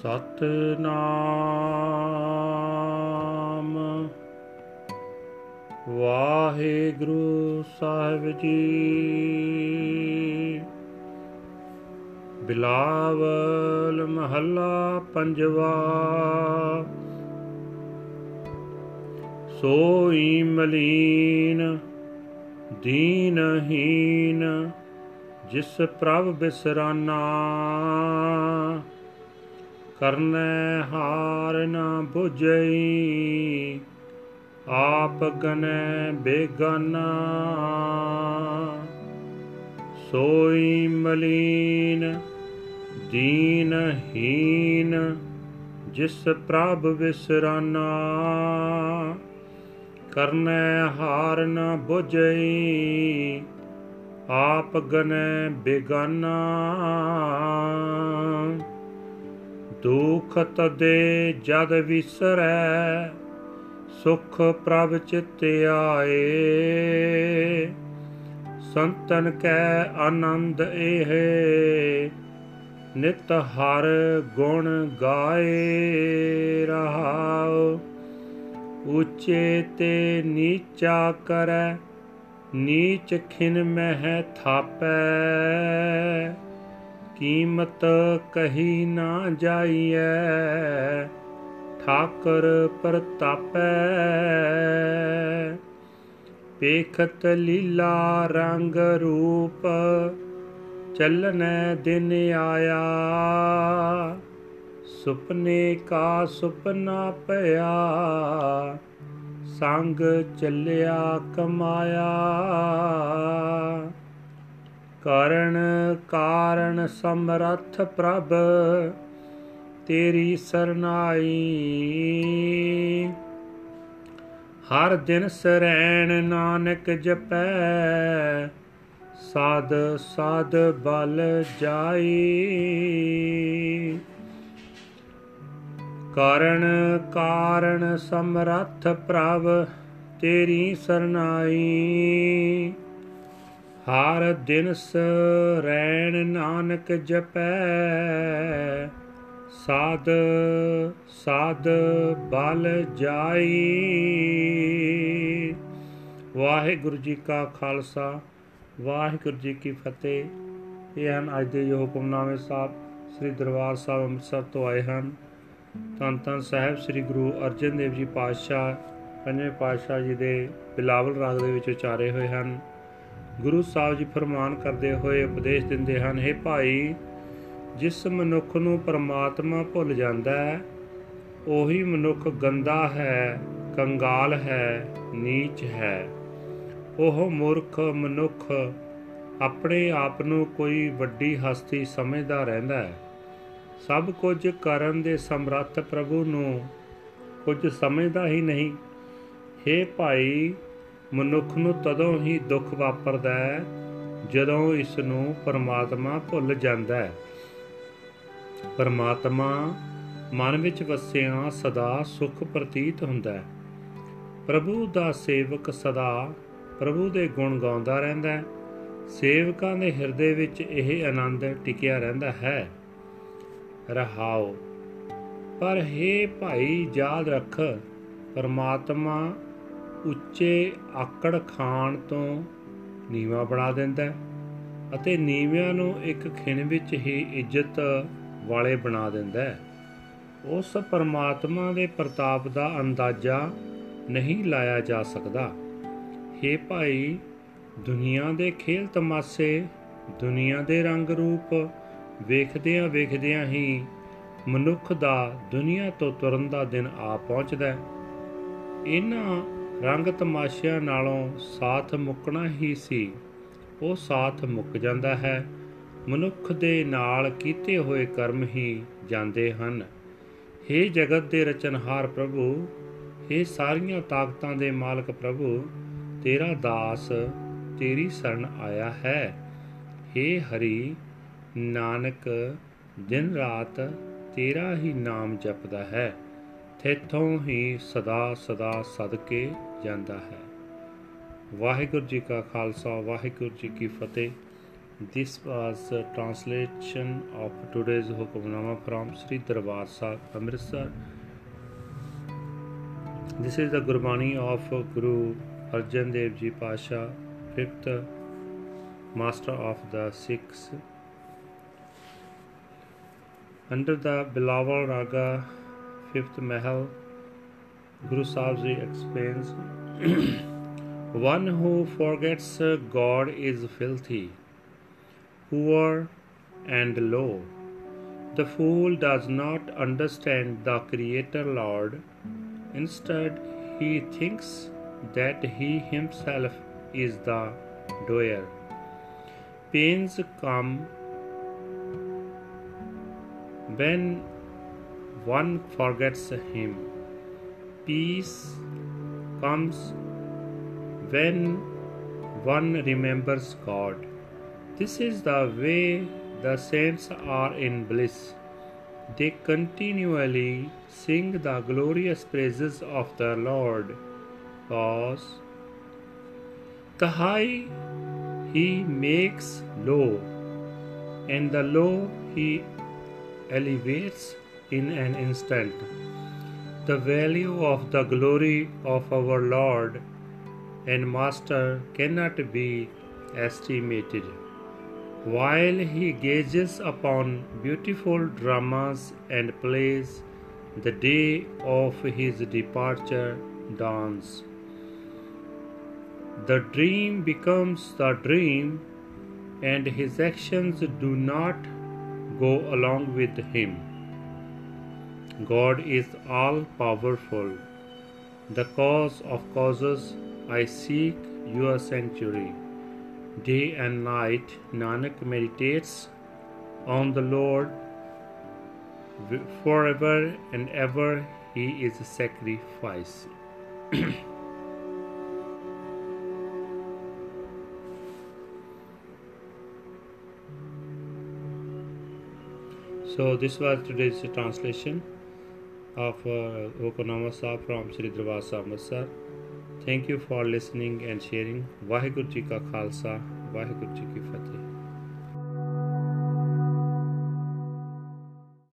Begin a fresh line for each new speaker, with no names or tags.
ਸਤਨਾਮ। ਵਾਹਿਗੁਰੂ ਸਾਹਿਬ ਜੀ। ਬਿਲਾਵਲ ਮਹੱਲਾ ਪੰਜਵਾ। ਸੋਈ ਮਲੀਨ ਦੀਨਹੀਨ ਜਿਸ ਪ੍ਰਭ ਬਿਸਰਾਨਾ। ਕਰਨੈ ਹਾਰ ਨਾ 부ਜਈ ਆਪ ਗਨੈ ਬੇਗਾਨਾ। ਸੋਈ ਮਲੀਨ ਦੀਨਹੀਨ ਜਿਸ ਪ੍ਰਭ ਵਿਸਰਾਨਾ। ਕਰਨੈ ਹਾਰ ਨਾ 부ਜਈ ਆਪ ਗਨੈ ਬੇਗਾਨਾ। ਦੁਖ ਤਦੇ ਜਦ ਵਿਸਰੈ, ਸੁਖ ਪ੍ਰਭ ਚਿਤ ਆਏ। ਸੰਤਨ ਕੈ ਆਨੰਦ ਇਹ, ਨਿਤ ਹਰ ਗੁਣ ਗਾਏ ਰਹਾਉ। ਉੱਚੇ ਤੇ ਨੀਚਾ ਕਰੈ, ਨੀਚ ਖਿਨ ਮਹਿ ਥਾਪੈ। ਕੀਮਤ ਕਹੀ ਨਾ ਜਾਈਐ, ਠਾਕਰ ਪ੍ਰਤਾਪੈ। ਪੇਖਤ ਲੀਲਾ ਰੰਗ ਰੂਪ, ਚੱਲਨੈ ਦਿਨ ਆਇਆ। ਸੁਪਨੇ ਕਾ ਸੁਪਨਾ ਪਿਆ, ਸੰਗ ਚੱਲਿਆ ਕਮਾਇਆ। ਕਰਨ ਕਾਰਨ ਸਮਰੱਥ ਪ੍ਰਭ, ਤੇਰੀ ਸਰਨਾਈ। ਹਰ ਦਿਨ ਸਰੈਣ ਨਾਨਕ ਜਪੈ ਸਾਧ ਸਾਧ ਬਲ ਜਾਈ। ਕਰਨ ਕਾਰਨ ਸਮਰੱਥ ਪ੍ਰਭ, ਤੇਰੀ ਸਰਨਾਈ। ਹਰ ਦਿਨ ਸਰੈਣ ਨਾਨਕ ਜਪੈ। ਸਾਧ ਸਾਧ ਬਲ ਜਾਈ। ਵਾਹਿਗੁਰੂ ਜੀ ਕਾ ਖਾਲਸਾ, ਵਾਹਿਗੁਰੂ ਜੀ ਕੀ ਫਤਿਹ। ਇਹ ਹਨ ਅੱਜ ਦੇ ਜੋ ਹੁਕਮਨਾਮੇ ਸਾਹਿਬ, ਸ੍ਰੀ ਦਰਬਾਰ ਸਾਹਿਬ ਅੰਮ੍ਰਿਤਸਰ ਤੋਂ ਆਏ ਹਨ। ਤਨ ਤਨ ਸਾਹਿਬ, ਸ੍ਰੀ ਗੁਰੂ ਅਰਜਨ ਦੇਵ ਜੀ ਪਾਤਸ਼ਾਹ, ਪੰਜਵੇਂ ਪਾਤਸ਼ਾਹ ਜੀ ਦੇ ਬਿਲਾਵਲ ਰਾਗ ਦੇ ਵਿੱਚ ਉਚਾਰੇ ਹੋਏ ਹਨ। ਗੁਰੂ ਸਾਹਿਬ ਜੀ ਫਰਮਾਨ ਕਰਦੇ ਹੋਏ ਉਪਦੇਸ਼ ਦਿੰਦੇ ਹਨ हे ਭਾਈ, ਜਿਸ ਮਨੁੱਖ ਨੂੰ ਪਰਮਾਤਮਾ ਭੁੱਲ ਜਾਂਦਾ ਹੈ, ਉਹੀ ਮਨੁੱਖ ਗੰਦਾ ਹੈ, ਕੰਗਾਲ ਹੈ, ਨੀਚ ਹੈ। ਉਹ ਮੂਰਖ ਮਨੁੱਖ ਆਪਣੇ ਆਪ ਨੂੰ ਕੋਈ ਵੱਡੀ ਹਸਤੀ ਸਮਝਦਾ ਰਹਿੰਦਾ ਹੈ। ਸਭ ਕੁਝ ਕਰਨ ਦੇ ਸਮਰੱਥ ਪ੍ਰਭੂ ਨੂੰ ਕੁਝ ਸਮਝਦਾ ਹੀ ਨਹੀਂ। हे ਭਾਈ ਮਨੁੱਖ ਨੂੰ ਤਦੋਂ ਹੀ ਦੁੱਖ ਵਾਪਰਦਾ ਹੈ, ਜਦੋਂ ਇਸ ਨੂੰ ਪਰਮਾਤਮਾ ਭੁੱਲ ਜਾਂਦਾ ਹੈ। ਪਰਮਾਤਮਾ ਮਨ ਵਿੱਚ ਵਸਿਆ ਸਦਾ ਸੁਖ ਪ੍ਰਤੀਤ ਹੁੰਦਾ ਹੈ। ਪ੍ਰਭੂ ਦਾ ਸੇਵਕ ਸਦਾ ਪ੍ਰਭੂ ਦੇ ਗੁਣ ਗਾਉਂਦਾ ਰਹਿੰਦਾ ਹੈ। ਸੇਵਕਾਂ ਦੇ ਹਿਰਦੇ ਵਿੱਚ ਇਹ ਆਨੰਦ ਟਿਕਿਆ ਰਹਿੰਦਾ ਹੈ। ਰਹਾਓ, ਪਰ हे ਭਾਈ, ਯਾਦ ਰੱਖ, ਪਰਮਾਤਮਾ ਉੱਚੇ ਆਕੜ ਖਾਨ ਤੋਂ ਨੀਵਾ ਬਣਾ ਦਿੰਦਾ ਹੈ ਅਤੇ ਨੀਵਿਆਂ ਨੂੰ ਇੱਕ ਖਿਣ ਵਿੱਚ ਹੀ ਇੱਜ਼ਤ ਵਾਲੇ ਬਣਾ ਦਿੰਦਾ ਹੈ। ਉਸ ਪਰਮਾਤਮਾ ਦੇ ਪ੍ਰਤਾਪ ਦਾ ਅੰਦਾਜ਼ਾ ਨਹੀਂ ਲਾਇਆ ਜਾ ਸਕਦਾ। हे ਭਾਈ, ਦੁਨੀਆ ਦੇ ਖੇਲ ਤਮਾਸ਼ੇ ਦੁਨੀਆ ਦੇ ਰੰਗ ਰੂਪ ਵੇਖਦਿਆਂ ਵੇਖਦਿਆਂ ਹੀ ਮਨੁੱਖ ਦਾ ਦੁਨੀਆ ਤੋਂ ਤੁਰਨ ਦਾ ਦਿਨ ਆ ਪਹੁੰਚਦਾ ਹੈ। ਇਹਨਾਂ ਰੰਗ ਤਮਾਸ਼ਿਆਂ ਨਾਲੋਂ ਸਾਥ ਮੁੱਕਣਾ ਹੀ ਸੀ ਉਹ ਸਾਥ ਮੁੱਕ ਜਾਂਦਾ ਹੈ ਮਨੁੱਖ ਦੇ ਨਾਲ ਕੀਤੇ ਹੋਏ ਕਰਮ ਹੀ ਜਾਂਦੇ ਹਨ हे ਜਗਤ ਦੇ ਰਚਨਹਾਰ ਪ੍ਰਭੂ हे ਸਾਰੀਆਂ ਤਾਕਤਾਂ ਦੇ ਮਾਲਕ ਪ੍ਰਭੂ ਤੇਰਾ ਦਾਸ ਤੇਰੀ ਸ਼ਰਨ ਆਇਆ ਹੈ हे ਹਰੀ ਨਾਨਕ ਦਿਨ ਰਾਤ ਤੇਰਾ ਹੀ ਨਾਮ ਜਪਦਾ ਹੈ ਥੇਥੋਂ ਹੀ ਸਦਾ ਸਦਾ ਸਦਕੇ ਜਾਂਦਾ ਹੈ ਵਾਹਿਗੁਰੂ ਜੀ ਕਾ ਖਾਲਸਾ ਵਾਹਿਗੁਰੂ ਜੀ ਕੀ ਫਤਿਹ This was a translation of today's Hukamnama from Sri Darbar Sahib, Amritsar. This is the Gurbani of Guru Arjan Dev Ji Pasha, fifth master of the Sikhs. Under the Bilawal Raga, fifth Mahal, Guru Sahib Ji explains One who forgets God is filthy, poor, and low. The fool does not understand the Creator Lord. Instead, he thinks that he himself is the doer. Pains come when one forgets him. Peace comes when one remembers God. This is the way the saints are in bliss. They continually sing the glorious praises of the Lord, cause the high he makes low, and the low he elevates in an instant. The value of the glory of our Lord and Master cannot be estimated. While he gazes upon beautiful dramas and plays, the day of his departure dawns. The dream becomes the dream, and his actions do not go along with him. God is all powerful. The cause of causes, I seek your sanctuary. Day and night, Nanak meditates on the Lord. Forever and ever, He is a sacrifice. so, this was today's translation of uh, Okonama Sahib from Sri Darbar Amritsar. Thank you for listening and sharing. Waheguru ji ਕਾ ਖਾਲਸਾ ਵਾਹਿਗੁਰੂ ਜੀ ਕੀ ਫਤਿਹ